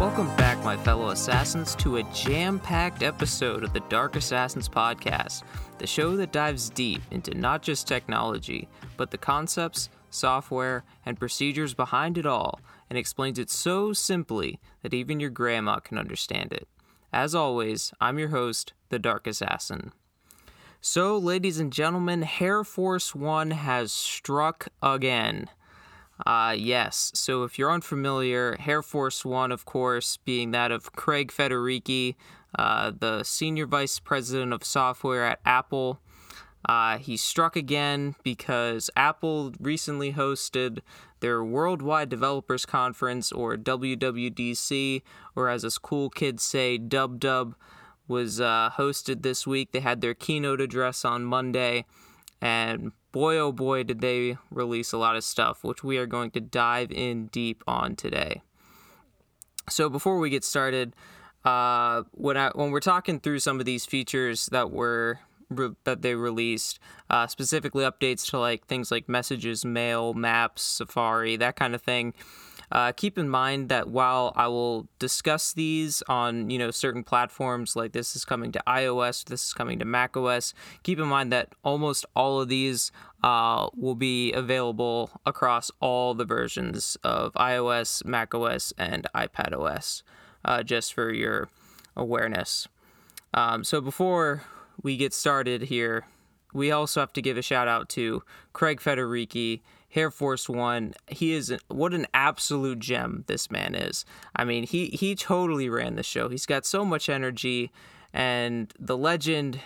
Welcome back, my fellow assassins, to a jam packed episode of the Dark Assassins podcast, the show that dives deep into not just technology, but the concepts, software, and procedures behind it all, and explains it so simply that even your grandma can understand it. As always, I'm your host, the Dark Assassin. So, ladies and gentlemen, Hair Force One has struck again. Uh, yes, so if you're unfamiliar, Hair Force One, of course, being that of Craig Federighi, uh, the Senior Vice President of Software at Apple. Uh, he struck again because Apple recently hosted their Worldwide Developers Conference, or WWDC, or as us cool kids say, Dub Dub, was uh, hosted this week. They had their keynote address on Monday, and boy oh boy did they release a lot of stuff which we are going to dive in deep on today. So before we get started uh, when I, when we're talking through some of these features that were that they released uh, specifically updates to like things like messages mail maps safari that kind of thing uh, keep in mind that while I will discuss these on you know certain platforms, like this is coming to iOS, this is coming to macOS, keep in mind that almost all of these uh, will be available across all the versions of iOS, macOS, and iPadOS, uh, just for your awareness. Um, so before we get started here, we also have to give a shout out to Craig Federighi Hair Force One. He is what an absolute gem this man is. I mean, he he totally ran the show. He's got so much energy, and the legend,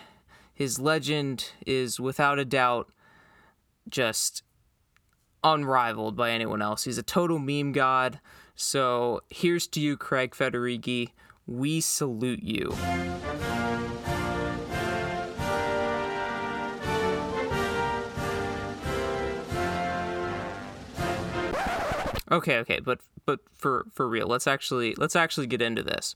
his legend is without a doubt just unrivaled by anyone else. He's a total meme god. So here's to you, Craig Federighi. We salute you. Okay, okay, but but for for real, let's actually let's actually get into this.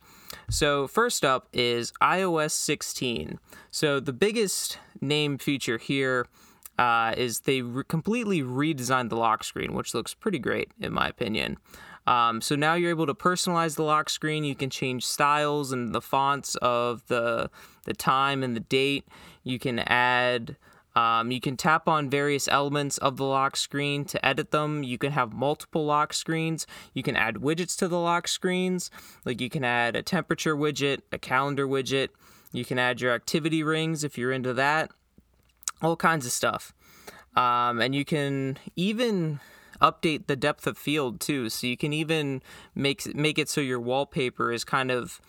So first up is iOS 16. So the biggest name feature here uh, is they re- completely redesigned the lock screen, which looks pretty great in my opinion. Um, so now you're able to personalize the lock screen. You can change styles and the fonts of the the time and the date. You can add um, you can tap on various elements of the lock screen to edit them. You can have multiple lock screens. You can add widgets to the lock screens. Like you can add a temperature widget, a calendar widget. You can add your activity rings if you're into that. All kinds of stuff. Um, and you can even update the depth of field too. So you can even make make it so your wallpaper is kind of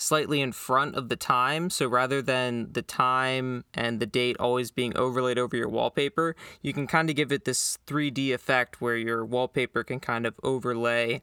slightly in front of the time. So rather than the time and the date always being overlaid over your wallpaper, you can kind of give it this 3D effect where your wallpaper can kind of overlay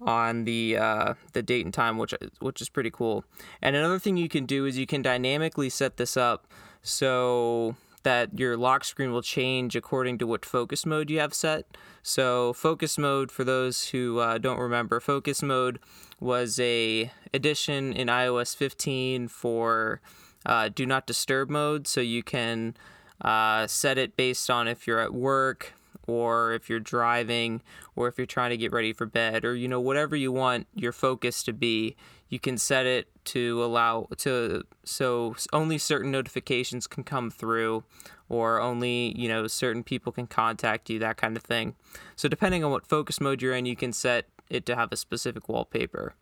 on the uh, the date and time, which which is pretty cool. And another thing you can do is you can dynamically set this up so that your lock screen will change according to what focus mode you have set. So focus mode, for those who uh, don't remember, focus mode was a addition in iOS 15 for uh, do not disturb mode. So you can uh, set it based on if you're at work or if you're driving or if you're trying to get ready for bed or you know whatever you want your focus to be you can set it to allow to so only certain notifications can come through or only you know certain people can contact you that kind of thing. So depending on what focus mode you're in you can set it to have a specific wallpaper.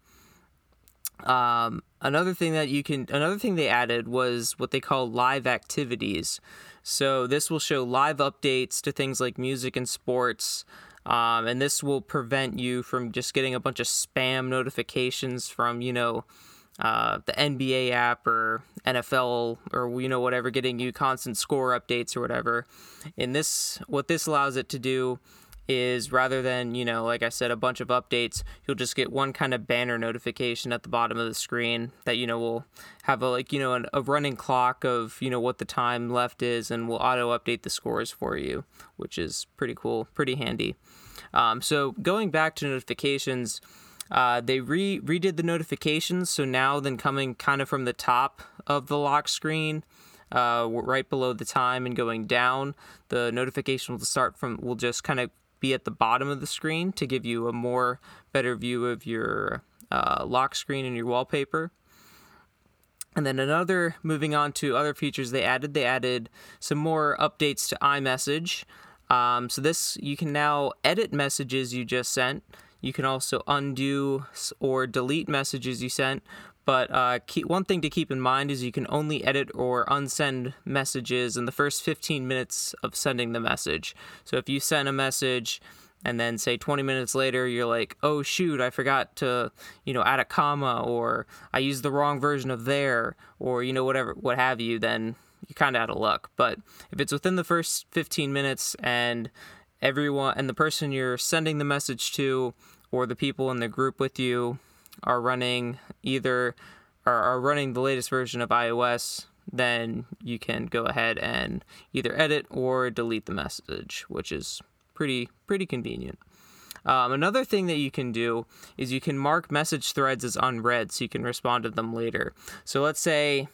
Um, another thing that you can another thing they added was what they call live activities. So this will show live updates to things like music and sports um, and this will prevent you from just getting a bunch of spam notifications from, you know, uh, the NBA app or NFL or you know whatever, getting you constant score updates or whatever. In this, what this allows it to do is rather than you know like i said a bunch of updates you'll just get one kind of banner notification at the bottom of the screen that you know will have a like you know an, a running clock of you know what the time left is and will auto update the scores for you which is pretty cool pretty handy. Um, so going back to notifications uh, they re- redid the notifications so now then coming kind of from the top of the lock screen uh, right below the time and going down the notification will start from will just kind of be at the bottom of the screen to give you a more better view of your uh, lock screen and your wallpaper. And then another, moving on to other features they added, they added some more updates to iMessage. Um, so this, you can now edit messages you just sent. You can also undo or delete messages you sent. But uh, keep, one thing to keep in mind is you can only edit or unsend messages in the first 15 minutes of sending the message. So if you send a message and then say 20 minutes later you're like oh shoot i forgot to you know add a comma or i used the wrong version of there or you know whatever what have you then you're kind of out of luck but if it's within the first 15 minutes and everyone and the person you're sending the message to or the people in the group with you are running either are, running the latest version of ios then you can go ahead and either edit or delete the message which is pretty pretty convenient. Um, another thing that you can do is you can mark message threads as unread so you can respond to them later. So let's say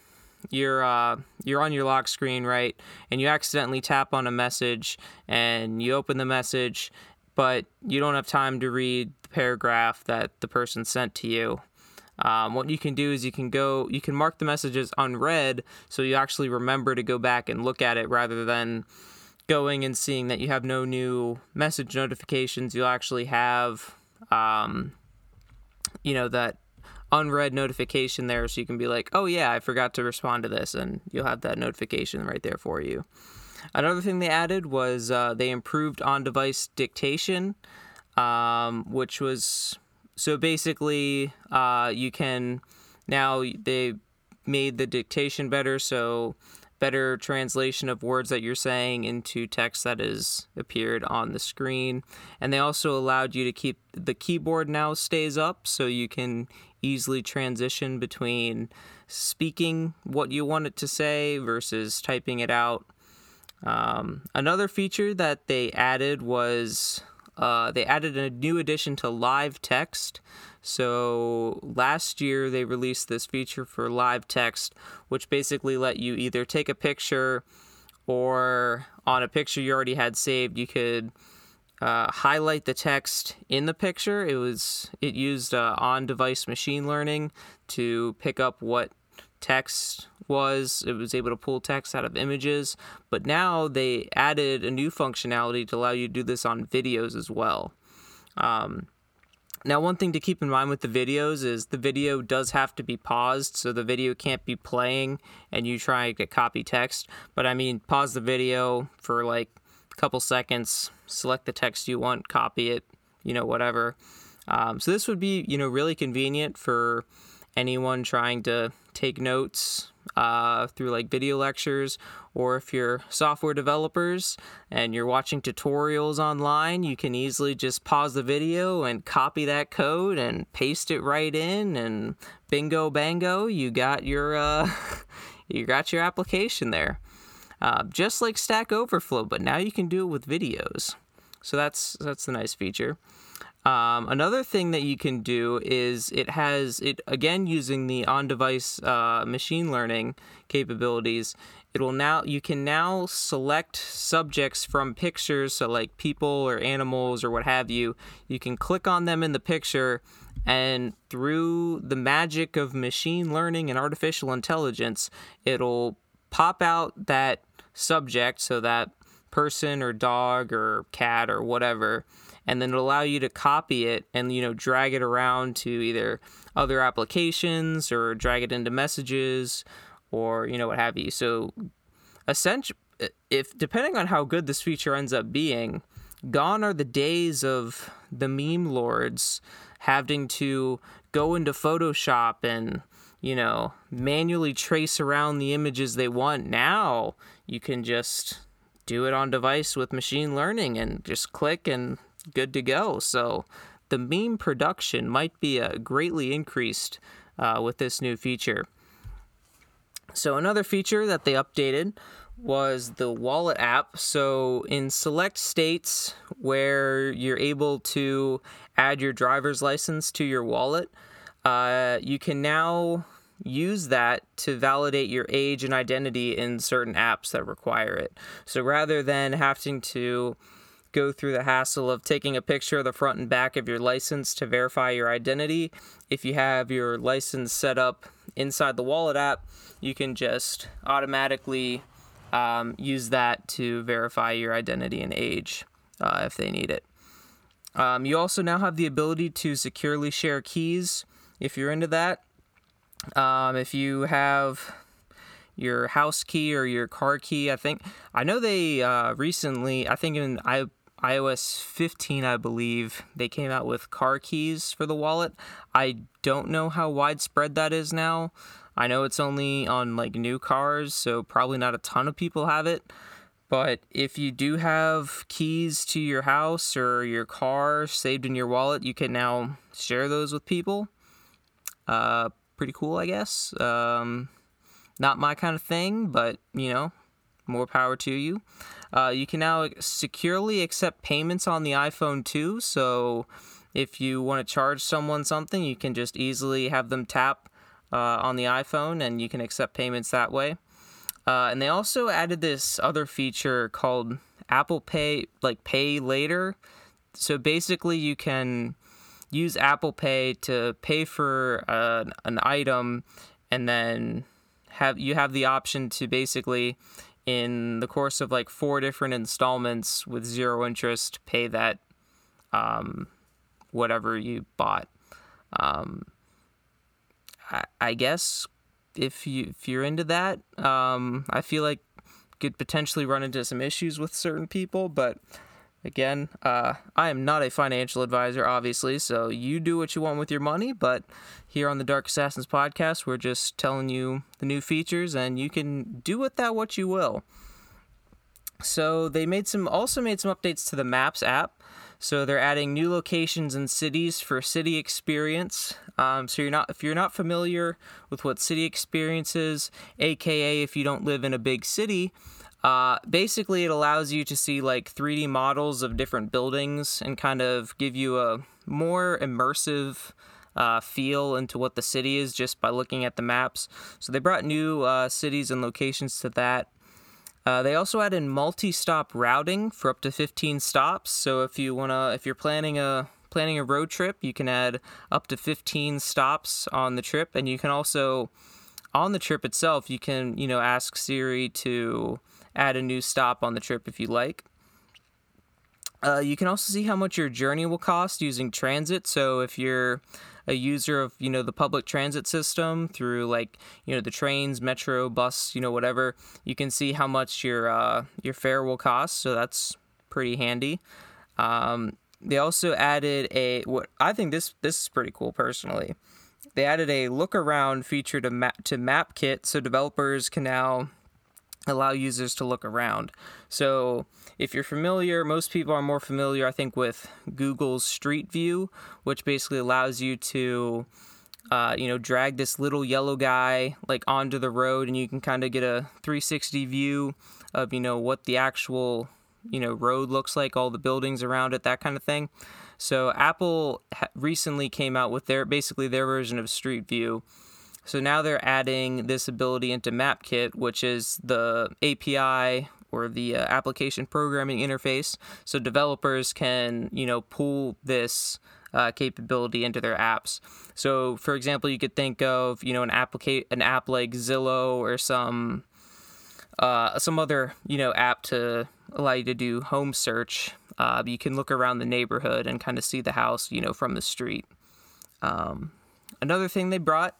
you're uh, you're on your lock screen, right, and you accidentally tap on a message and you open the message, but you don't have time to read the paragraph that the person sent to you. Um, what you can do is you can go, you can mark the messages unread, so you actually remember to go back and look at it rather than going and seeing that you have no new message notifications, you'll actually have, um, you know, that unread notification there. So you can be like, oh, yeah, I forgot to respond to this. And you'll have that notification right there for you. Another thing they added was uh, they improved on device dictation, um, which was so basically uh, you can now they made the dictation better. So better translation of words that you're saying into text that has appeared on the screen. And they also allowed you to keep the keyboard now stays up so you can easily transition between speaking what you want it to say versus typing it out. Um, another feature that they added was uh, they added a new addition to live text. So last year they released this feature for live text, which basically let you either take a picture or on a picture you already had saved, you could uh, highlight the text in the picture. It was it used uh, on-device machine learning to pick up what text was. It was able to pull text out of images, but now they added a new functionality to allow you to do this on videos as well. Um, now, one thing to keep in mind with the videos is the video does have to be paused, so the video can't be playing and you try to copy text. But I mean, pause the video for like a couple seconds, select the text you want, copy it, you know, whatever. Um, so this would be, you know, really convenient for anyone trying to take notes uh, through like video lectures, or if you're software developers and you're watching tutorials online, you can easily just pause the video and copy that code and paste it right in, and bingo bango, you got your uh, you got your application there. Uh, just like Stack Overflow, but now you can do it with videos. So that's that's the nice feature. Um, another thing that you can do is it has it again using the on-device uh, machine learning capabilities. It will now you can now select subjects from pictures, so like people or animals or what have you. You can click on them in the picture, and through the magic of machine learning and artificial intelligence, it'll pop out that subject, so that person or dog or cat or whatever and then it'll allow you to copy it and you know drag it around to either other applications or drag it into messages or you know what have you. So essentially if depending on how good this feature ends up being gone are the days of the meme lords having to go into photoshop and you know manually trace around the images they want. Now you can just do it on device with machine learning and just click and good to go. So the meme production might be uh, greatly increased uh, with this new feature. So another feature that they updated was the wallet app. So in select states where you're able to add your driver's license to your wallet, uh, you can now use that to validate your age and identity in certain apps that require it. So rather than having to go through the hassle of taking a picture of the front and back of your license to verify your identity. If you have your license set up inside the wallet app, you can just automatically um, use that to verify your identity and age uh, if they need it. Um, you also now have the ability to securely share keys if you're into that. Um, if you have your house key or your car key, I think I know they uh, recently. I think in I, iOS 15, I believe they came out with car keys for the wallet. I don't know how widespread that is now. I know it's only on like new cars, so probably not a ton of people have it. But if you do have keys to your house or your car saved in your wallet, you can now share those with people. Uh, pretty cool, I guess. Um, not my kind of thing, but you know, more power to you. Uh, you can now securely accept payments on the iPhone too. So if you want to charge someone something, you can just easily have them tap uh, on the iPhone and you can accept payments that way. Uh, and they also added this other feature called Apple Pay, like pay later. So basically, you can use Apple Pay to pay for uh, an item and then have you have the option to basically in the course of like four different installments with zero interest pay that um, whatever you bought. Um, I, I, guess if you if you're into that um, i feel like could potentially run into some issues with certain people but Again, uh, I am not a financial advisor, obviously, so you do what you want with your money. But here on the Dark Assassins podcast, we're just telling you the new features, and you can do with that what you will. So they made some, also made some updates to the Maps app. So they're adding new locations and cities for city experience. Um, so you're not if you're not familiar with what city experience is, aka if you don't live in a big city, uh, basically, it allows you to see like 3D models of different buildings and kind of give you a more immersive uh, feel into what the city is just by looking at the maps. So they brought new uh, cities and locations to that. Uh, they also added multi-stop routing for up to 15 stops. So if you wanna, if you're planning a planning a road trip, you can add up to 15 stops on the trip, and you can also on the trip itself, you can you know ask Siri to add a new stop on the trip if you like. Uh, you can also see how much your journey will cost using transit. So if you're a user of you know the public transit system through like you know the trains, metro, bus, you know whatever, you can see how much your uh, your fare will cost. So that's pretty handy. Um, they also added a what I think this this is pretty cool personally. They added a look around feature to map to MapKit, so developers can now allow users to look around. So, if you're familiar, most people are more familiar, I think, with Google's Street View, which basically allows you to, uh, you know, drag this little yellow guy like onto the road, and you can kind of get a 360 view of, you know, what the actual, you know, road looks like, all the buildings around it, that kind of thing. So, Apple recently came out with their basically their version of Street View so now they're adding this ability into MapKit, which is the API or the uh, application programming interface. So developers can, you know, pull this uh, capability into their apps. So, for example, you could think of, you know, an applica- an app like Zillow or some uh, some other, you know, app to allow you to do home search. Uh, you can look around the neighborhood and kind of see the house, you know, from the street. Um, another thing they brought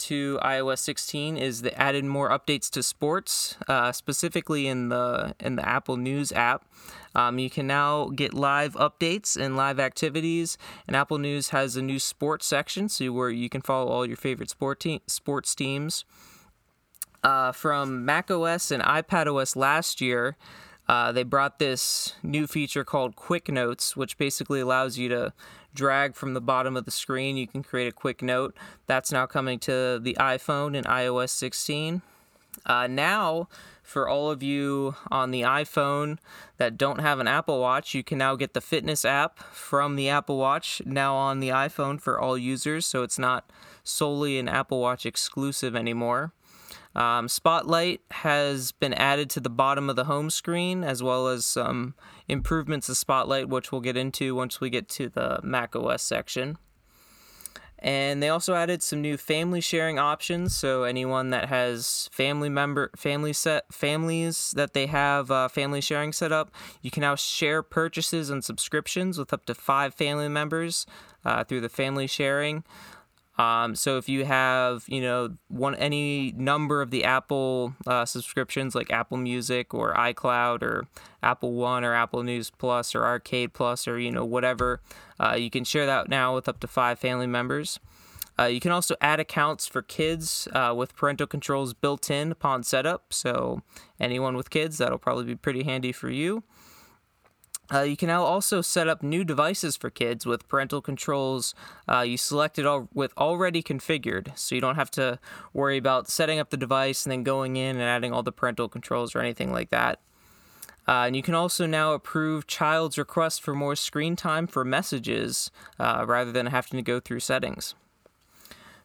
to iOS 16 is the added more updates to sports, uh, specifically in the in the Apple News app. Um, you can now get live updates and live activities, and Apple News has a new sports section, so where you can follow all your favorite sport te- sports teams. Uh, from macOS and iPadOS last year, uh, they brought this new feature called Quick Notes, which basically allows you to drag from the bottom of the screen, you can create a quick note. That's now coming to the iPhone in iOS 16. Uh, now, for all of you on the iPhone that don't have an Apple Watch, you can now get the fitness app from the Apple Watch now on the iPhone for all users, so it's not solely an Apple Watch exclusive anymore. Um, Spotlight has been added to the bottom of the home screen, as well as some improvements to Spotlight, which we'll get into once we get to the Mac OS section. And they also added some new family sharing options. So anyone that has family member family set families that they have uh, family sharing set up, you can now share purchases and subscriptions with up to five family members uh, through the family sharing. Um, so if you have, you know, one any number of the Apple uh, subscriptions like Apple Music or iCloud or Apple One or Apple News Plus or Arcade Plus or you know whatever, uh, you can share that now with up to five family members. Uh, you can also add accounts for kids uh, with parental controls built in upon setup. So anyone with kids, that'll probably be pretty handy for you. Uh, you can now also set up new devices for kids with parental controls uh, you selected all with already configured, so you don't have to worry about setting up the device and then going in and adding all the parental controls or anything like that. Uh, and you can also now approve child's request for more screen time for messages uh, rather than having to go through settings.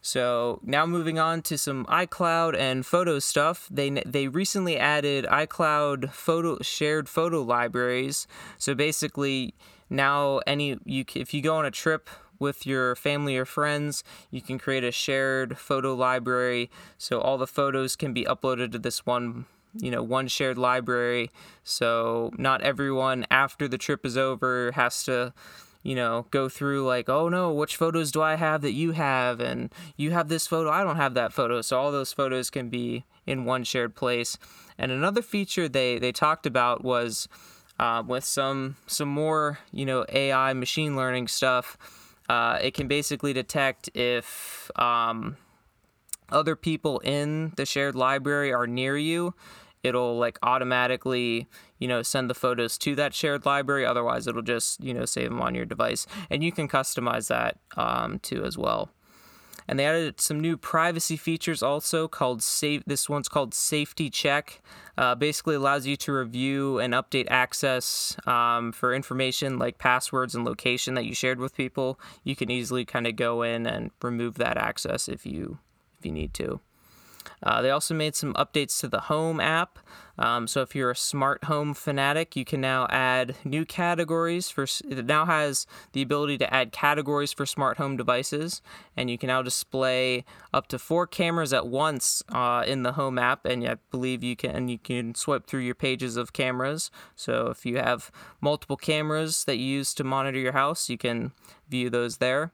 So now moving on to some iCloud and photo stuff. They they recently added iCloud photo shared photo libraries. So basically now any you if you go on a trip with your family or friends, you can create a shared photo library so all the photos can be uploaded to this one you know one shared library so not everyone after the trip is over has to you know, go through like, oh no, which photos do I have that you have? And you have this photo, I don't have that photo. So all those photos can be in one shared place. And another feature they, they talked about was uh, with some some more, you know, AI machine learning stuff. Uh, it can basically detect if um, other people in the shared library are near you it'll like automatically you know send the photos to that shared library. Otherwise it'll just you know save them on your device. And you can customize that um, too as well. And they added some new privacy features also called save this one's called safety check. Uh, basically allows you to review and update access um, for information like passwords and location that you shared with people. You can easily kind of go in and remove that access if you if you need to uh, they also made some updates to the Home app. Um, so if you're a smart home fanatic, you can now add new categories for. It now has the ability to add categories for smart home devices, and you can now display up to four cameras at once uh, in the Home app. And I believe you can you can swipe through your pages of cameras. So if you have multiple cameras that you use to monitor your house, you can view those there.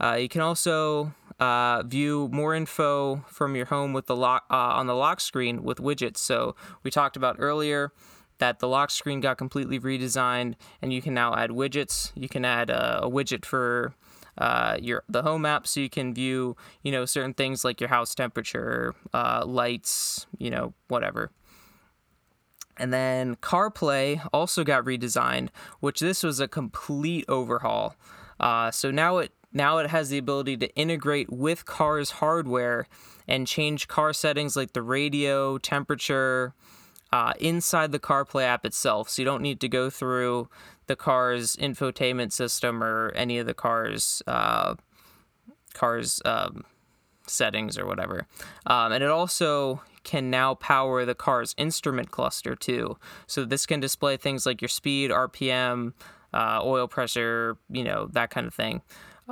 Uh, you can also uh, view more info from your home with the lock uh, on the lock screen with widgets. So we talked about earlier that the lock screen got completely redesigned, and you can now add widgets. You can add a, a widget for uh, your the home app, so you can view you know certain things like your house temperature, uh, lights, you know whatever. And then CarPlay also got redesigned, which this was a complete overhaul. Uh, so now it now it has the ability to integrate with car's hardware and change car settings like the radio, temperature, uh, inside the CarPlay app itself. So you don't need to go through the car's infotainment system or any of the car's uh, car's um, settings or whatever. Um, and it also can now power the car's instrument cluster too. So this can display things like your speed, RPM, uh, oil pressure, you know, that kind of thing.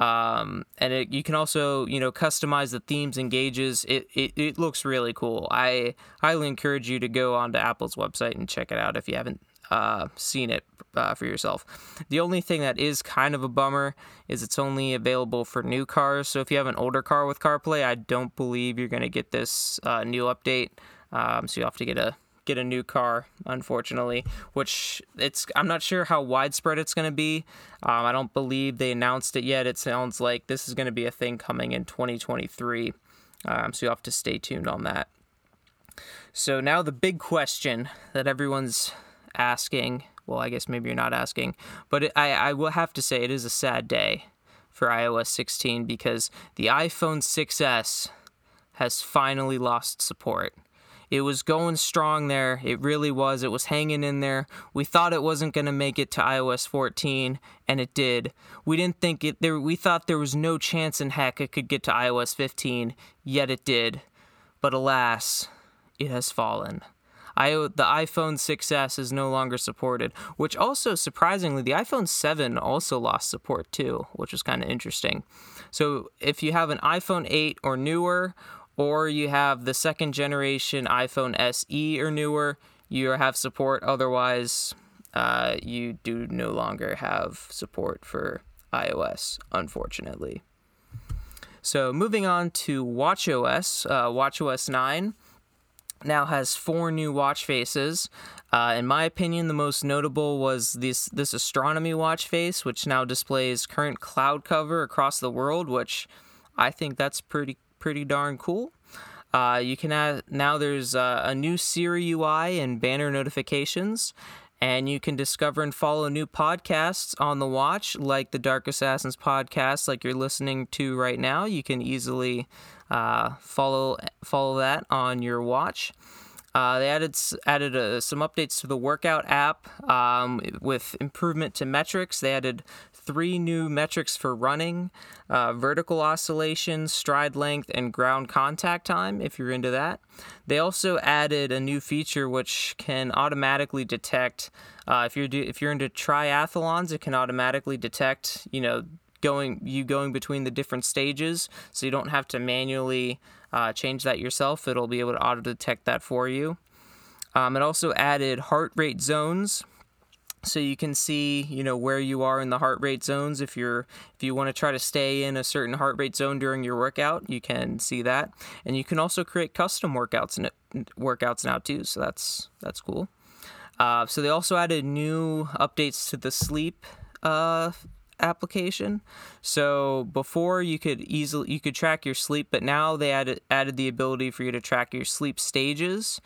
Um, and it, you can also, you know, customize the themes and gauges. It, it, it looks really cool. I highly encourage you to go onto Apple's website and check it out if you haven't uh, seen it uh, for yourself. The only thing that is kind of a bummer is it's only available for new cars. So if you have an older car with CarPlay, I don't believe you're going to get this uh, new update. Um, so you have to get a get a new car, unfortunately. Which it's I'm not sure how widespread it's going to be. Um, I don't believe they announced it yet. It sounds like this is going to be a thing coming in 2023. Um, so you have to stay tuned on that. So now the big question that everyone's asking. Well, I guess maybe you're not asking, but it, I I will have to say it is a sad day for iOS 16 because the iPhone 6s has finally lost support. It was going strong there. It really was. It was hanging in there. We thought it wasn't going to make it to iOS 14, and it did. We didn't think it there. We thought there was no chance in heck it could get to iOS 15, yet it did. but alas, it has fallen. I, the iPhone 6s is no longer supported, which also surprisingly, the iPhone 7 also lost support too, which was kind of interesting. So if you have an iPhone 8 or newer, or you have the second generation iPhone SE or newer, you have support. Otherwise, uh, you do no longer have support for iOS, unfortunately. So moving on to WatchOS, uh, WatchOS 9 now has four new watch faces. Uh, in my opinion, the most notable was this this astronomy watch face, which now displays current cloud cover across the world, which I think that's pretty pretty darn cool. Uh, you can add now there's uh, a new Siri UI and banner notifications, and you can discover and follow new podcasts on the watch, like the Dark Assassins podcast, like you're listening to right now. You can easily uh, follow follow that on your watch. Uh, they added added uh, some updates to the workout app um, with improvement to metrics. They added three new metrics for running: uh, vertical oscillation, stride length, and ground contact time. If you're into that, they also added a new feature which can automatically detect. Uh, if you're do, if you're into triathlons, it can automatically detect you know going you going between the different stages, so you don't have to manually uh, change that yourself. It'll be able to auto detect that for you. Um, it also added heart rate zones, so you can see you know where you are in the heart rate zones. If you're if you want to try to stay in a certain heart rate zone during your workout, you can see that, and you can also create custom workouts and workouts now too. So that's that's cool. Uh, so they also added new updates to the sleep uh, application. So before you could easily you could track your sleep, but now they added added the ability for you to track your sleep stages.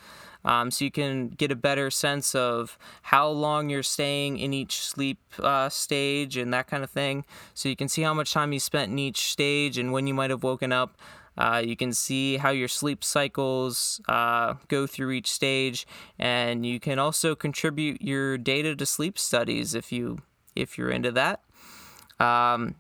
Um, so you can get a better sense of how long you're staying in each sleep uh, stage and that kind of thing. So you can see how much time you spent in each stage and when you might have woken up. Uh, you can see how your sleep cycles uh, go through each stage, and you can also contribute your data to sleep studies if you if you're into that. Um,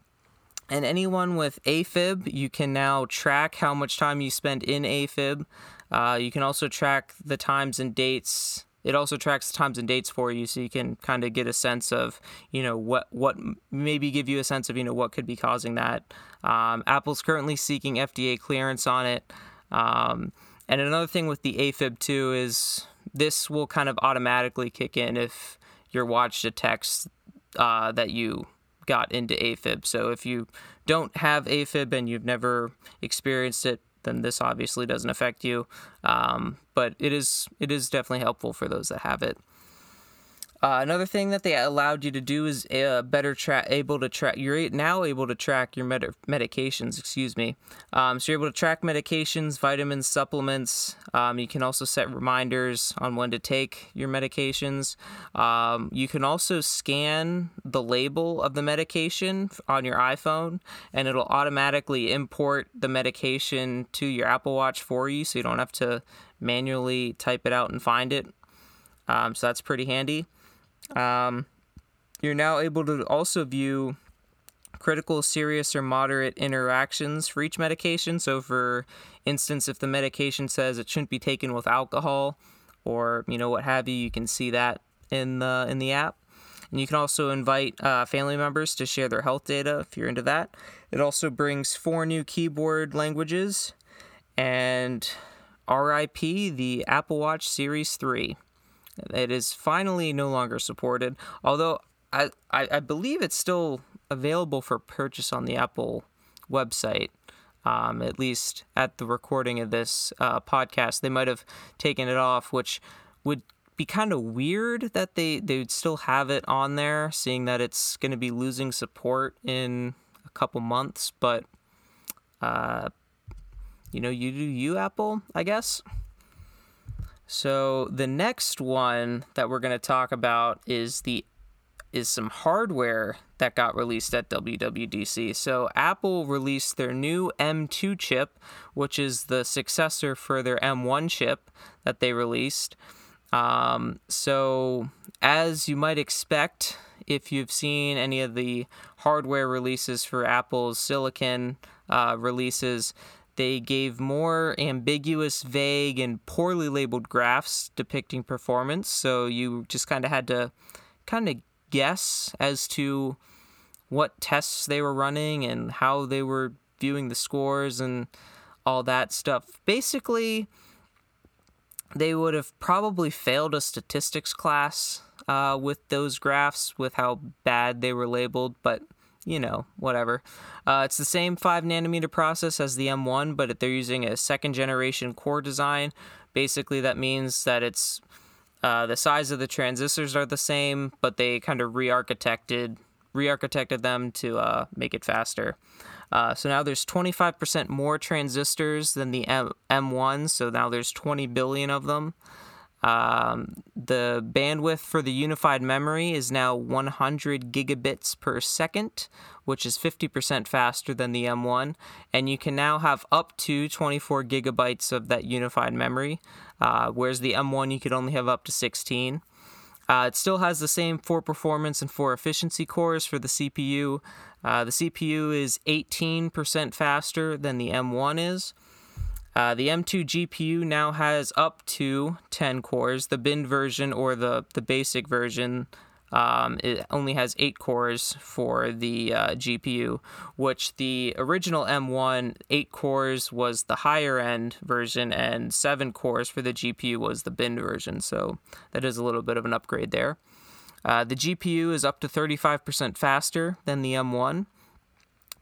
and anyone with AFib, you can now track how much time you spend in AFib. Uh, you can also track the times and dates. It also tracks the times and dates for you, so you can kind of get a sense of, you know, what what maybe give you a sense of, you know, what could be causing that. Um, Apple's currently seeking FDA clearance on it. Um, and another thing with the AFib too is this will kind of automatically kick in if your watch detects uh, that you got into AFib. So if you don't have AFib and you've never experienced it, then this obviously doesn't affect you. Um, but it is it is definitely helpful for those that have it. Uh, another thing that they allowed you to do is uh, better track, able to track. You're now able to track your med- medications. Excuse me. Um, so you're able to track medications, vitamins, supplements. Um, you can also set reminders on when to take your medications. Um, you can also scan the label of the medication on your iPhone, and it'll automatically import the medication to your Apple Watch for you, so you don't have to manually type it out and find it. Um, so that's pretty handy. Um, you're now able to also view critical, serious, or moderate interactions for each medication. So, for instance, if the medication says it shouldn't be taken with alcohol, or you know what have you, you can see that in the in the app. And you can also invite uh, family members to share their health data if you're into that. It also brings four new keyboard languages and RIP the Apple Watch Series 3. It is finally no longer supported, although I, I, I believe it's still available for purchase on the Apple website. Um, at least at the recording of this uh, podcast, they might have taken it off, which would be kind of weird that they they would still have it on there, seeing that it's going to be losing support in a couple months. But uh, you know, you do you Apple, I guess. So the next one that we're going to talk about is the is some hardware that got released at WWDC. So Apple released their new M2 chip, which is the successor for their M1 chip that they released. Um, so as you might expect, if you've seen any of the hardware releases for Apple's silicon uh, releases, they gave more ambiguous, vague, and poorly labeled graphs depicting performance. So you just kind of had to kind of guess as to what tests they were running and how they were viewing the scores and all that stuff. Basically, they would have probably failed a statistics class uh, with those graphs, with how bad they were labeled, but you know, whatever. Uh, it's the same 5 nanometer process as the M1, but they're using a second generation core design. Basically, that means that it's uh, the size of the transistors are the same, but they kind of re-architected re-architected them to uh, make it faster. Uh, so now there's 25% more transistors than the M- M1, so now there's 20 billion of them. Um, the bandwidth for the unified memory is now 100 gigabits per second, which is 50% faster than the M1. And you can now have up to 24 gigabytes of that unified memory, uh, whereas the M1 you could only have up to 16. Uh, it still has the same four performance and four efficiency cores for the CPU. Uh, the CPU is 18% faster than the M1 is. Uh, the M2 GPU now has up to 10 cores. The bin version or the, the basic version um, it only has 8 cores for the uh, GPU, which the original M1, 8 cores was the higher end version, and 7 cores for the GPU was the bin version. So that is a little bit of an upgrade there. Uh, the GPU is up to 35% faster than the M1.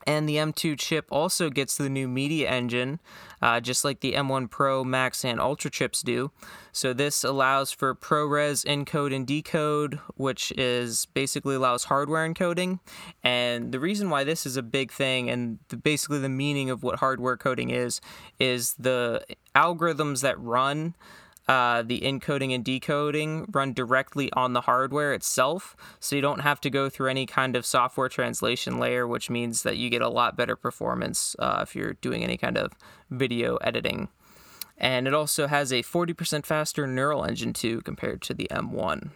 And the M2 chip also gets the new media engine, uh, just like the M1 Pro, Max, and Ultra chips do. So this allows for ProRes encode and decode, which is basically allows hardware encoding. And the reason why this is a big thing, and the, basically the meaning of what hardware coding is, is the algorithms that run uh, the encoding and decoding run directly on the hardware itself. So you don't have to go through any kind of software translation layer, which means that you get a lot better performance uh, if you're doing any kind of video editing. And it also has a 40% faster neural engine too compared to the M1.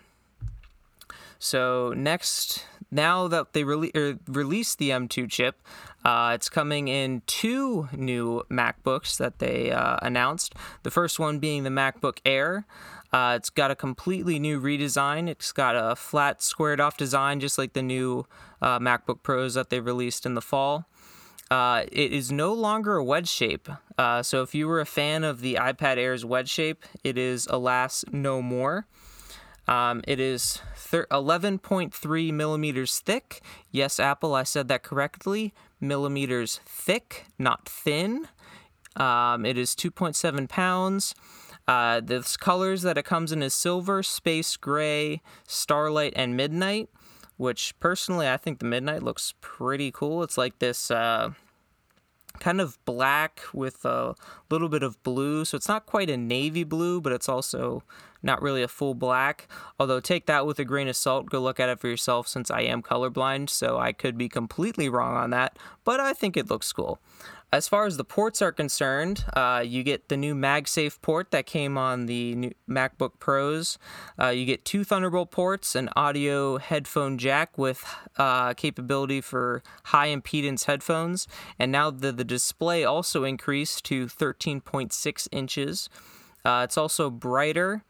So next, now that they rele- er, released the M2 chip, uh, it's coming in two new MacBooks that they uh, announced. The first one being the MacBook Air. Uh, it's got a completely new redesign. It's got a flat, squared off design, just like the new uh, MacBook Pros that they released in the fall. Uh, it is no longer a wedge shape. Uh, so if you were a fan of the iPad Air's wedge shape, it is alas no more. Um, it is thir- 11.3 millimeters thick. Yes, Apple, I said that correctly. Millimeters thick, not thin. Um, it is 2.7 pounds. Uh, the colors that it comes in is silver, space gray, starlight, and midnight. Which personally, I think the midnight looks pretty cool. It's like this. Uh, kind of black with a little bit of blue. So it's not quite a navy blue, but it's also not really a full black. Although, take that with a grain of salt. Go look at it for yourself since I am colorblind, so I could be completely wrong on that, but I think it looks cool. As far as the ports are concerned, uh, you get the new MagSafe port that came on the new MacBook Pros. Uh, you get two Thunderbolt ports, an audio headphone jack with uh, capability for high impedance headphones, and now the, the display also increased to 13.6 inches. Uh, it's also brighter.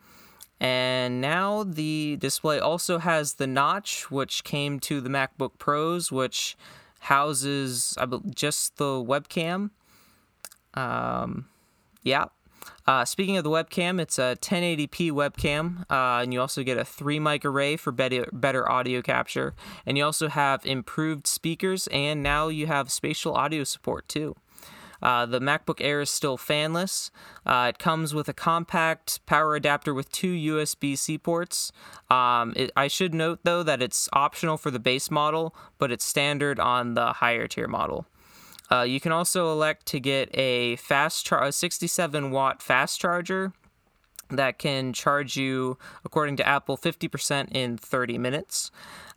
And now the display also has the notch, which came to the MacBook Pros, which houses just the webcam. Um, yeah. Uh, speaking of the webcam, it's a 1080p webcam, uh, and you also get a three mic array for better, better audio capture. And you also have improved speakers, and now you have spatial audio support too. Uh, the MacBook Air is still fanless. Uh, it comes with a compact power adapter with two USB C ports. Um, it, I should note, though, that it's optional for the base model, but it's standard on the higher tier model. Uh, you can also elect to get a fast char- a 67 watt fast charger that can charge you, according to Apple, 50% in 30 minutes.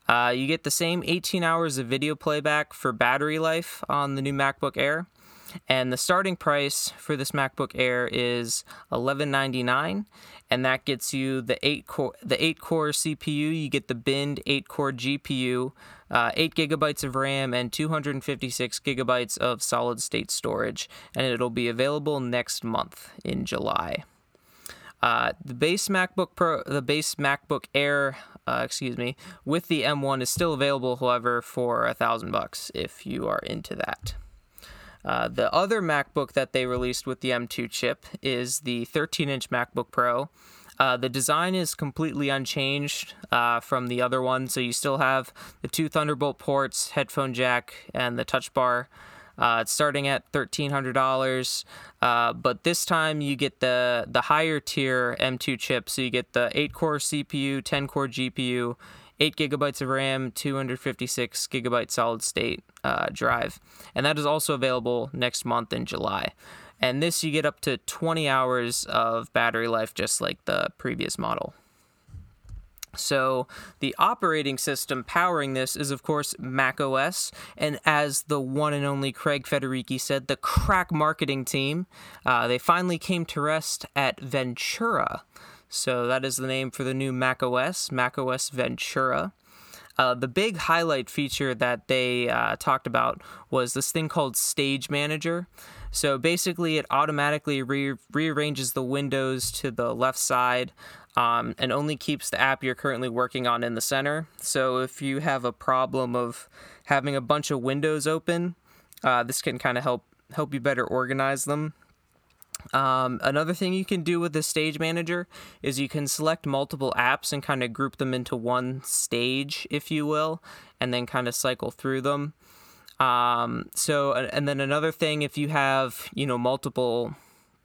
Uh, you get the same 18 hours of video playback for battery life on the new MacBook Air. And the starting price for this MacBook Air is $11.99, and that gets you the eight core the eight core CPU. You get the binned eight core GPU, uh, eight gigabytes of RAM, and 256 gigabytes of solid state storage. And it'll be available next month in July. Uh, the base MacBook Pro, the base MacBook Air, uh, excuse me, with the M1 is still available, however, for a thousand bucks if you are into that. Uh, the other MacBook that they released with the M2 chip is the 13 inch MacBook Pro. Uh, the design is completely unchanged uh, from the other one, so you still have the two Thunderbolt ports, headphone jack, and the touch bar. Uh, it's starting at thirteen hundred dollars, uh, but this time you get the the higher tier M2 chip. So you get the eight core CPU, ten core GPU, 8 gigabytes of RAM, 256 gigabyte solid state uh, drive. And that is also available next month in July. And this you get up to 20 hours of battery life, just like the previous model. So, the operating system powering this is, of course, Mac OS. And as the one and only Craig Federighi said, the crack marketing team, uh, they finally came to rest at Ventura. So that is the name for the new Mac OS, Mac OS Ventura. Uh, the big highlight feature that they uh, talked about was this thing called Stage Manager. So basically, it automatically re- rearranges the windows to the left side um, and only keeps the app you're currently working on in the center. So if you have a problem of having a bunch of windows open, uh, this can kind of help help you better organize them. Um, another thing you can do with the stage manager is you can select multiple apps and kind of group them into one stage, if you will, and then kind of cycle through them. Um, so, and then another thing, if you have, you know, multiple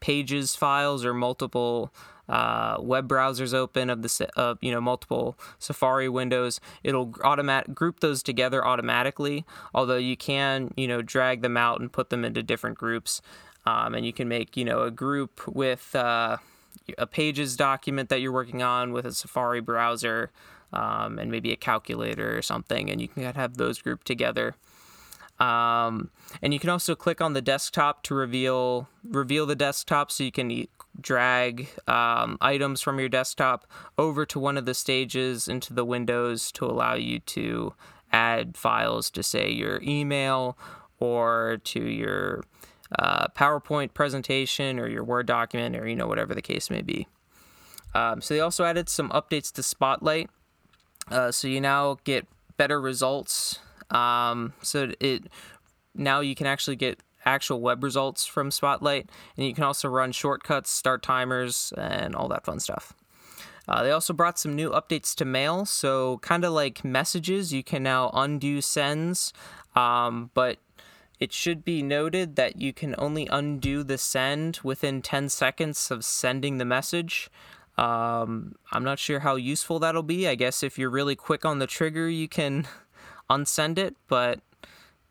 pages files or multiple uh, web browsers open of the of you know multiple Safari windows, it'll automatic group those together automatically. Although you can you know drag them out and put them into different groups. Um, and you can make you know a group with uh, a pages document that you're working on with a Safari browser um, and maybe a calculator or something, and you can have those grouped together. Um, and you can also click on the desktop to reveal reveal the desktop, so you can drag um, items from your desktop over to one of the stages into the windows to allow you to add files to say your email or to your uh, PowerPoint presentation or your Word document or you know whatever the case may be. Um, so they also added some updates to Spotlight, uh, so you now get better results. Um, so it now you can actually get actual web results from Spotlight, and you can also run shortcuts, start timers, and all that fun stuff. Uh, they also brought some new updates to Mail, so kind of like messages, you can now undo sends, um, but it should be noted that you can only undo the send within 10 seconds of sending the message. Um, I'm not sure how useful that'll be. I guess if you're really quick on the trigger, you can unsend it, but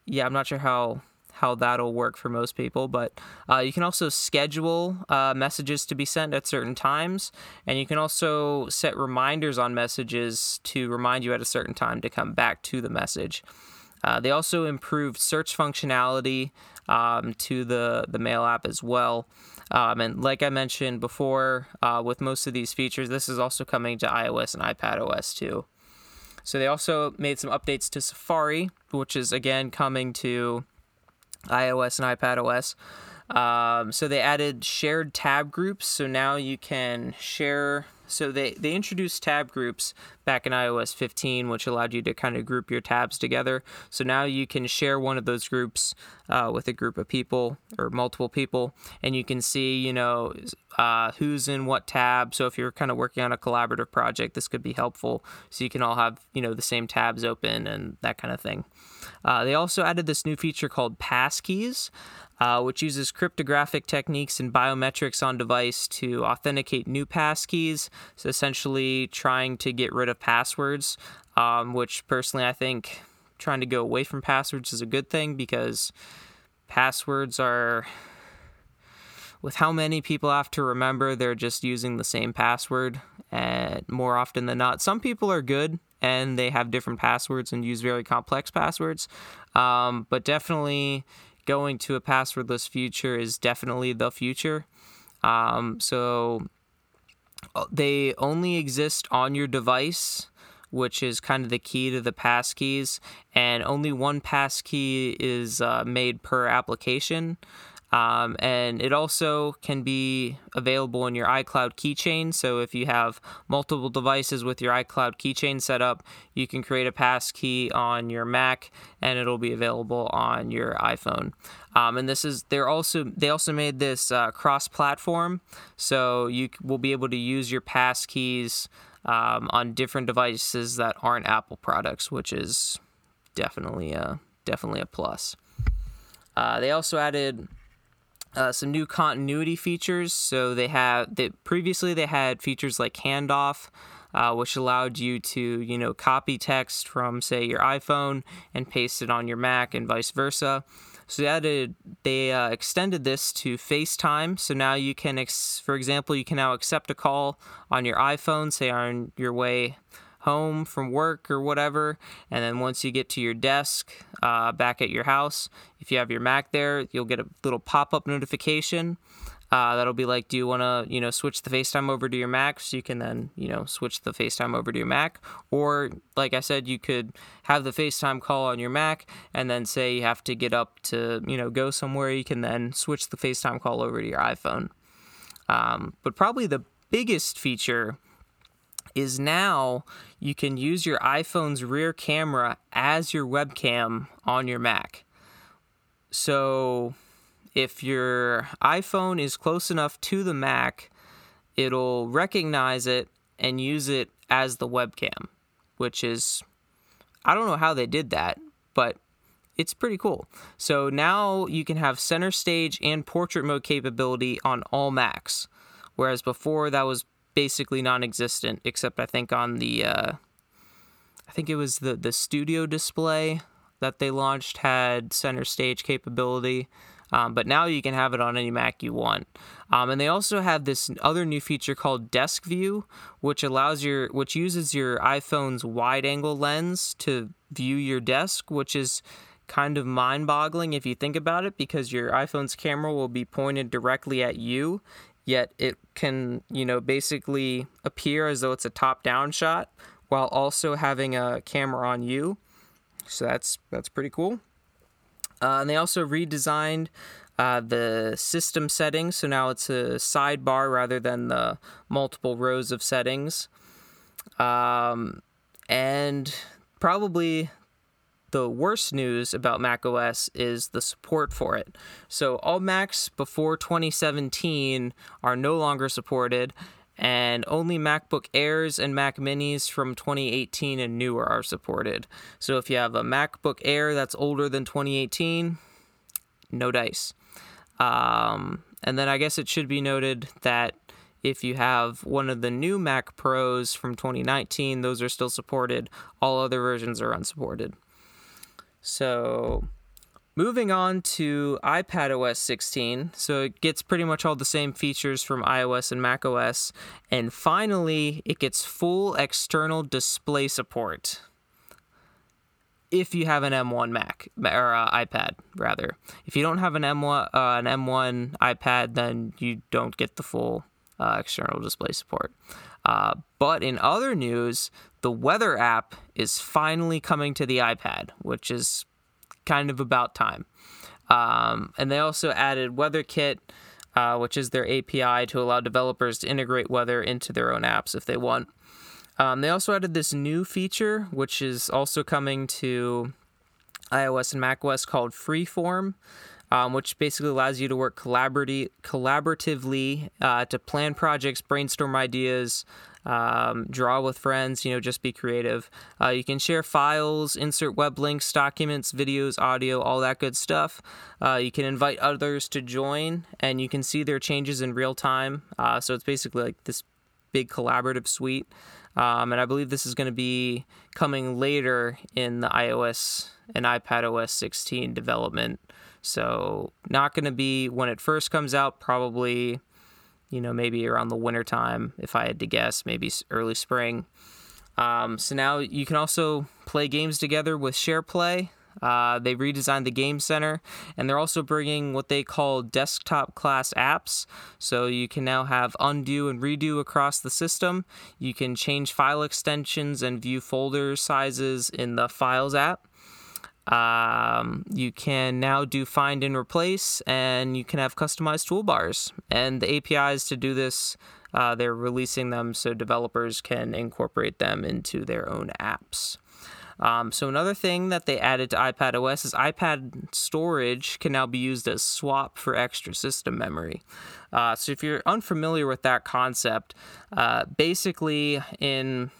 yeah, I'm not sure how how that'll work for most people. But uh, you can also schedule uh, messages to be sent at certain times, and you can also set reminders on messages to remind you at a certain time to come back to the message. Uh, they also improved search functionality um, to the, the Mail app as well. Um, and like I mentioned before, uh, with most of these features, this is also coming to iOS and iPad OS too. So they also made some updates to Safari, which is again coming to iOS and iPad OS. Um, so they added shared tab groups. So now you can share so they, they introduced tab groups back in iOS 15, which allowed you to kind of group your tabs together. So now you can share one of those groups uh, with a group of people or multiple people, and you can see, you know, uh, who's in what tab. So if you're kind of working on a collaborative project, this could be helpful. So you can all have, you know, the same tabs open and that kind of thing. Uh, they also added this new feature called passkeys uh, which uses cryptographic techniques and biometrics on device to authenticate new passkeys. So essentially, trying to get rid of passwords, um, which personally I think trying to go away from passwords is a good thing because passwords are with how many people have to remember they're just using the same password and more often than not some people are good and they have different passwords and use very complex passwords um, but definitely going to a passwordless future is definitely the future. Um, so uh, they only exist on your device, which is kind of the key to the passkeys, and only one passkey is uh, made per application. Um, and it also can be available in your iCloud keychain. So if you have multiple devices with your iCloud keychain set up, you can create a passkey on your Mac, and it'll be available on your iPhone. Um, and this is they're also they also made this uh, cross-platform, so you will be able to use your passkeys um, on different devices that aren't Apple products, which is definitely a definitely a plus. Uh, they also added uh, some new continuity features. So they have they previously they had features like handoff, uh, which allowed you to you know copy text from say your iPhone and paste it on your Mac and vice versa. So they added they uh, extended this to FaceTime. So now you can, ex- for example, you can now accept a call on your iPhone, say on your way home from work or whatever. And then once you get to your desk uh, back at your house, if you have your Mac there, you'll get a little pop up notification. Uh, that'll be like, do you want to, you know, switch the FaceTime over to your Mac? So you can then, you know, switch the FaceTime over to your Mac. Or, like I said, you could have the FaceTime call on your Mac and then say you have to get up to, you know, go somewhere. You can then switch the FaceTime call over to your iPhone. Um, but probably the biggest feature is now you can use your iPhone's rear camera as your webcam on your Mac. So if your iPhone is close enough to the Mac, it'll recognize it and use it as the webcam, which is, I don't know how they did that, but it's pretty cool. So now you can have center stage and portrait mode capability on all Macs, whereas before that was basically non-existent, except I think on the, uh, I think it was the the studio display that they launched had center stage capability. Um, but now you can have it on any Mac you want. Um, and they also have this other new feature called Desk View, which allows your, which uses your iPhone's wide-angle lens to view your desk, which is kind of mind-boggling if you think about it, because your iPhone's camera will be pointed directly at you yet it can, you know, basically appear as though it's a top down shot while also having a camera on you. So that's that's pretty cool. Uh, and they also redesigned uh, the system settings, so now it's a sidebar rather than the multiple rows of settings. Um, and probably the worst news about macOS is the support for it. So all Macs before 2017 are no longer supported, and only MacBook Airs and Mac Minis from 2018 and newer are supported. So if you have a MacBook Air that's older than 2018, no dice. Um, and then I guess it should be noted that if you have one of the new Mac Pros from 2019, those are still supported. All other versions are unsupported. So, moving on to iPad OS 16. So, it gets pretty much all the same features from iOS and macOS. And finally, it gets full external display support. If you have an M1 Mac or uh, iPad, rather, if you don't have an M1 uh, an M1 iPad, then you don't get the full uh, external display support. Uh, but in other news, the weather app is finally coming to the iPad, which is kind of about time. Um, and they also added WeatherKit, uh, which is their API to allow developers to integrate weather into their own apps if they want. Um, they also added this new feature, which is also coming to iOS and macOS called Freeform. Um, which basically allows you to work collaboratively uh, to plan projects, brainstorm ideas, um, draw with friends, you know, just be creative. Uh, you can share files, insert web links, documents, videos, audio, all that good stuff. Uh, you can invite others to join, and you can see their changes in real time. Uh, so it's basically like this big collaborative suite. Um, and I believe this is going to be coming later in the iOS and iPad OS 16 development. So, not going to be when it first comes out, probably you know, maybe around the winter time, if I had to guess, maybe early spring. Um, so now you can also play games together with SharePlay. Uh, they redesigned the Game Center, and they're also bringing what they call desktop class apps. So you can now have undo and redo across the system. You can change file extensions and view folder sizes in the Files app. Um, you can now do find and replace, and you can have customized toolbars. And the APIs to do this, uh, they're releasing them so developers can incorporate them into their own apps. Um, so another thing that they added to iPad OS is iPad storage can now be used as swap for extra system memory. Uh, so if you're unfamiliar with that concept, uh, basically in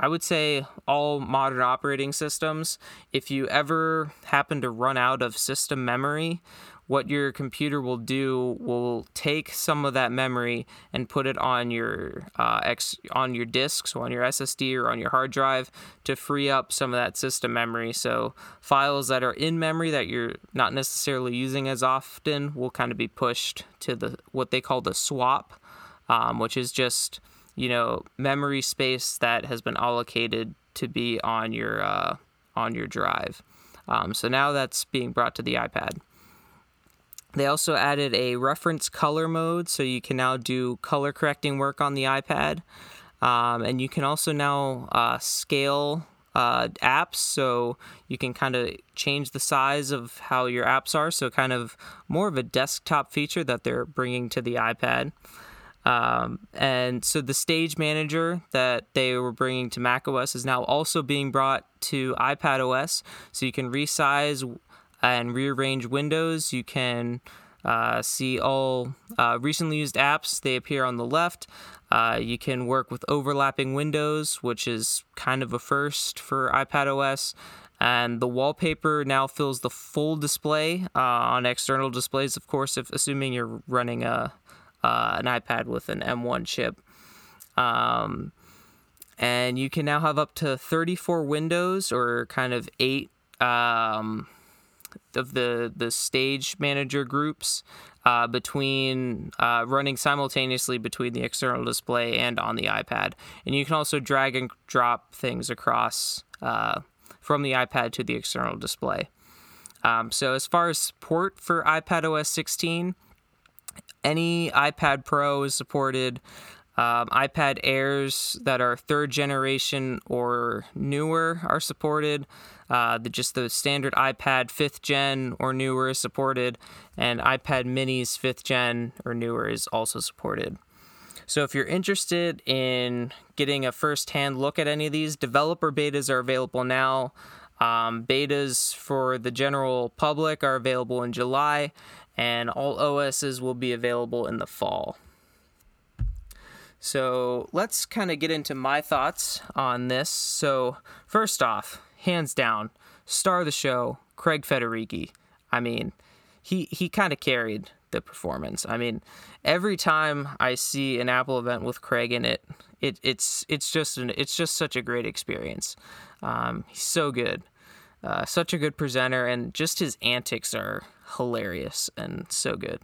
I would say all modern operating systems, if you ever happen to run out of system memory, what your computer will do will take some of that memory and put it on your uh, on your disk, so on your SSD or on your hard drive, to free up some of that system memory. So files that are in memory that you're not necessarily using as often will kind of be pushed to the what they call the swap, um, which is just you know memory space that has been allocated to be on your uh, on your drive. Um, so now that's being brought to the iPad. They also added a reference color mode, so you can now do color correcting work on the iPad. Um, and you can also now uh, scale uh, apps, so you can kind of change the size of how your apps are. So, kind of more of a desktop feature that they're bringing to the iPad. Um, and so, the Stage Manager that they were bringing to macOS is now also being brought to iPad OS. So, you can resize and rearrange windows. You can uh, see all uh, recently used apps, they appear on the left. Uh, you can work with overlapping windows, which is kind of a first for iPad OS. And the wallpaper now fills the full display uh, on external displays, of course, if assuming you're running a uh, an iPad with an M1 chip. Um, and you can now have up to 34 windows or kind of eight um, of the the stage manager groups uh, between uh, running simultaneously between the external display and on the iPad, and you can also drag and drop things across uh, from the iPad to the external display. Um, so as far as support for iPad OS 16, any iPad Pro is supported. Um, iPad Airs that are third generation or newer are supported. Uh, the, just the standard iPad fifth gen or newer is supported, and iPad Minis fifth gen or newer is also supported. So if you're interested in getting a first-hand look at any of these, developer betas are available now. Um, betas for the general public are available in July, and all OSs will be available in the fall. So let's kind of get into my thoughts on this. So, first off, hands down, star of the show, Craig Federighi. I mean, he, he kind of carried the performance. I mean, every time I see an Apple event with Craig in it, it it's it's just an it's just such a great experience. Um, he's so good, uh, such a good presenter, and just his antics are hilarious and so good.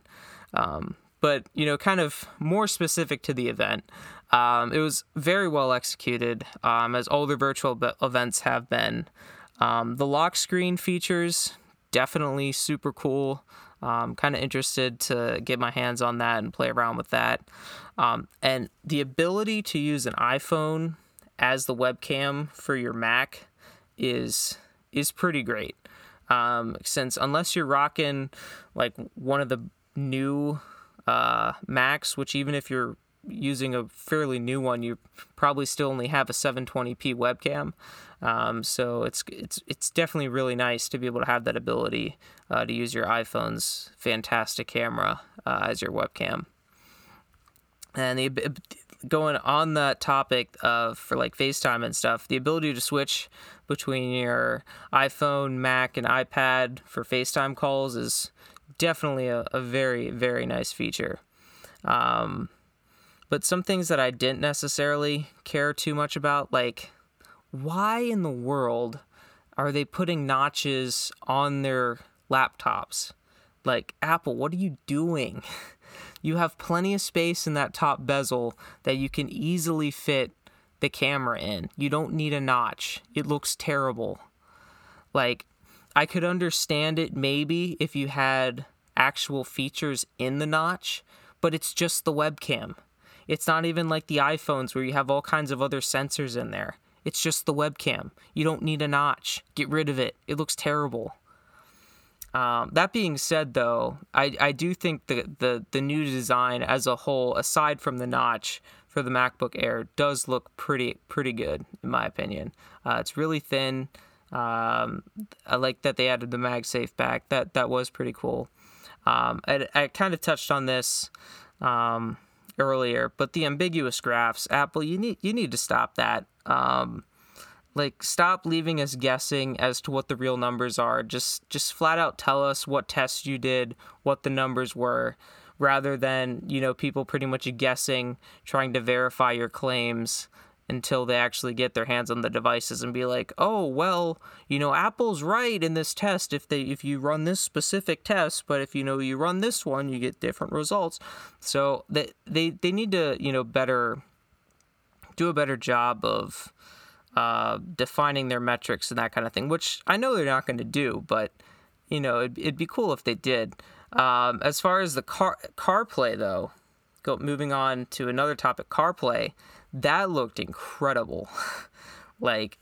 Um, but you know, kind of more specific to the event. Um, it was very well executed, um, as older virtual be- events have been. Um, the lock screen features definitely super cool. Um, kind of interested to get my hands on that and play around with that. Um, and the ability to use an iPhone as the webcam for your Mac is is pretty great. Um, since unless you're rocking like one of the new uh, Macs, which even if you're using a fairly new one, you probably still only have a 720p webcam. Um, so it's it's it's definitely really nice to be able to have that ability uh, to use your iPhone's fantastic camera uh, as your webcam. And the going on that topic of for like FaceTime and stuff, the ability to switch between your iPhone, Mac, and iPad for FaceTime calls is definitely a, a very, very nice feature. Um, but some things that I didn't necessarily care too much about, like why in the world are they putting notches on their laptops? Like, Apple, what are you doing? you have plenty of space in that top bezel that you can easily fit the camera in. You don't need a notch. It looks terrible. Like, I could understand it maybe if you had actual features in the notch, but it's just the webcam. It's not even like the iPhones where you have all kinds of other sensors in there. It's just the webcam. You don't need a notch. Get rid of it. It looks terrible. Um, that being said, though, I, I do think the, the, the new design as a whole, aside from the notch for the MacBook Air, does look pretty pretty good in my opinion. Uh, it's really thin. Um, I like that they added the MagSafe back. That that was pretty cool. Um, I, I kind of touched on this um, earlier, but the ambiguous graphs, Apple, you need you need to stop that. Um, like stop leaving us guessing as to what the real numbers are. Just just flat out tell us what tests you did, what the numbers were, rather than, you know, people pretty much guessing, trying to verify your claims until they actually get their hands on the devices and be like, "Oh, well, you know, Apple's right in this test if they if you run this specific test, but if you know you run this one, you get different results." So they they they need to, you know, better do a better job of uh, defining their metrics and that kind of thing, which I know they're not going to do, but you know, it'd, it'd be cool if they did. Um, as far as the car CarPlay though, go moving on to another topic, CarPlay that looked incredible. like,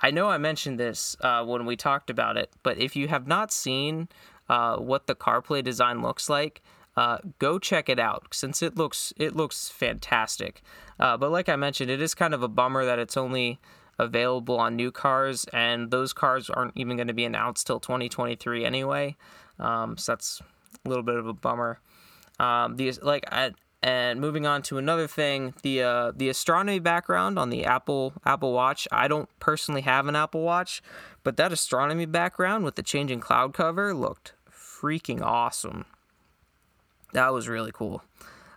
I know I mentioned this uh, when we talked about it, but if you have not seen uh, what the CarPlay design looks like, uh, go check it out since it looks it looks fantastic. Uh, but like I mentioned, it is kind of a bummer that it's only available on new cars, and those cars aren't even going to be announced till 2023 anyway. Um, so that's a little bit of a bummer. Um, these like I, and moving on to another thing, the uh, the astronomy background on the Apple Apple Watch. I don't personally have an Apple Watch, but that astronomy background with the changing cloud cover looked freaking awesome. That was really cool.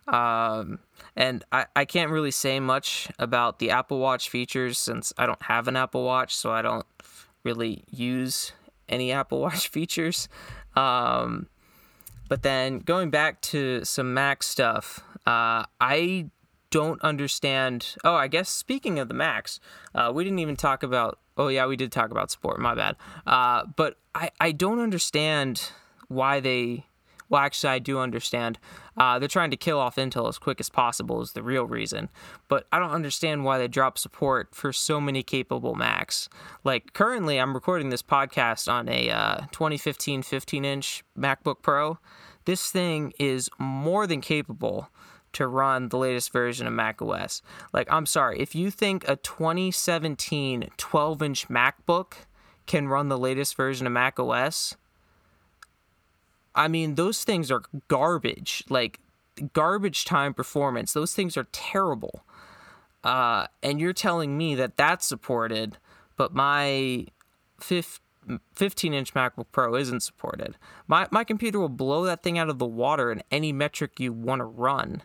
Um, and I, I can't really say much about the Apple Watch features since I don't have an Apple Watch, so I don't really use any Apple Watch features. Um, but then going back to some Mac stuff, uh, I don't understand. Oh, I guess speaking of the Macs, uh, we didn't even talk about. Oh yeah, we did talk about support. My bad. Uh, but I I don't understand why they. Well, actually, I do understand. Uh, they're trying to kill off Intel as quick as possible is the real reason. But I don't understand why they drop support for so many capable Macs. Like currently, I'm recording this podcast on a uh, 2015 15 inch MacBook Pro. This thing is more than capable to run the latest version of Mac OS. Like, I'm sorry, if you think a 2017 12 inch MacBook can run the latest version of Mac OS, I mean, those things are garbage. Like, garbage time performance. Those things are terrible. Uh, and you're telling me that that's supported, but my 15 inch MacBook Pro isn't supported. My, my computer will blow that thing out of the water in any metric you want to run.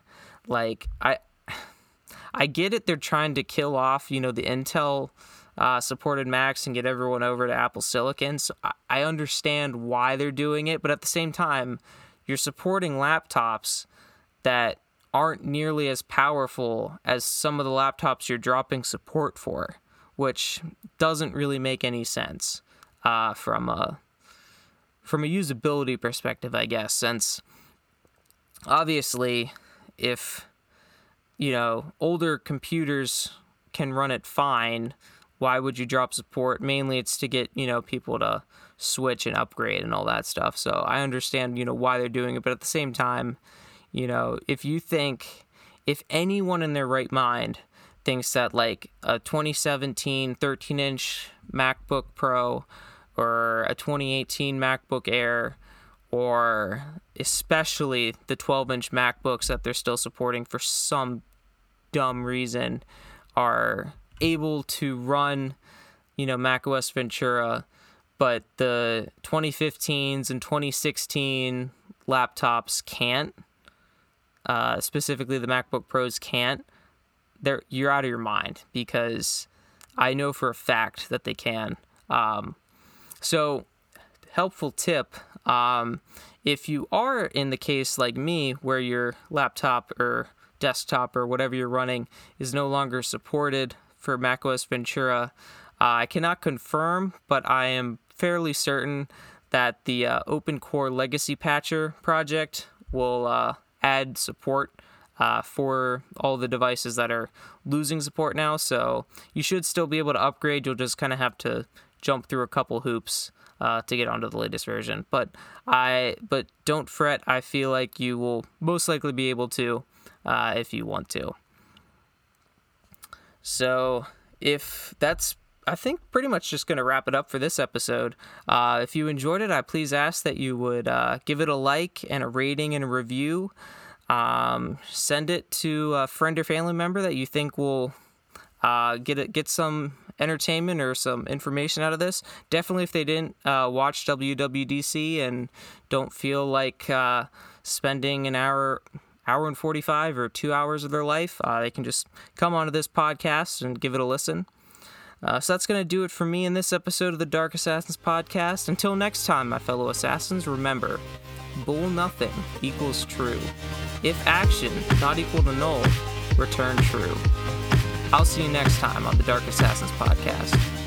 Like I, I get it. They're trying to kill off, you know, the Intel uh, supported Macs and get everyone over to Apple Silicon. So I, I understand why they're doing it, but at the same time, you're supporting laptops that aren't nearly as powerful as some of the laptops you're dropping support for, which doesn't really make any sense uh, from a from a usability perspective, I guess, since obviously if you know older computers can run it fine why would you drop support? Mainly it's to get you know people to switch and upgrade and all that stuff. So i understand you know why they're doing it but at the same time you know if you think if anyone in their right mind thinks that like a 2017 13 inch macbook pro or a 2018 macbook air or especially the 12 inch MacBooks that they're still supporting for some dumb reason are able to run, you know, macOS Ventura, but the 2015s and 2016 laptops can't. Uh, specifically, the MacBook Pros can't. They're, you're out of your mind because I know for a fact that they can. Um, so, helpful tip um, if you are in the case like me, where your laptop or desktop or whatever you're running is no longer supported for macOS Ventura, uh, I cannot confirm, but I am fairly certain that the uh, Open Core Legacy Patcher project will uh, add support uh, for all the devices that are losing support now. So you should still be able to upgrade. You'll just kind of have to jump through a couple hoops uh, to get onto the latest version. But I but don't fret. I feel like you will most likely be able to uh, if you want to. So if that's I think pretty much just going to wrap it up for this episode. Uh, if you enjoyed it, I please ask that you would uh, give it a like and a rating and a review. Um, send it to a friend or family member that you think will uh, get it, get some entertainment or some information out of this. Definitely, if they didn't uh, watch WWDC and don't feel like uh, spending an hour hour and 45 or two hours of their life, uh, they can just come onto this podcast and give it a listen. Uh, so that's going to do it for me in this episode of the Dark Assassins podcast. Until next time, my fellow assassins, remember bull nothing equals true. If action not equal to null, return true. I'll see you next time on the Dark Assassins podcast.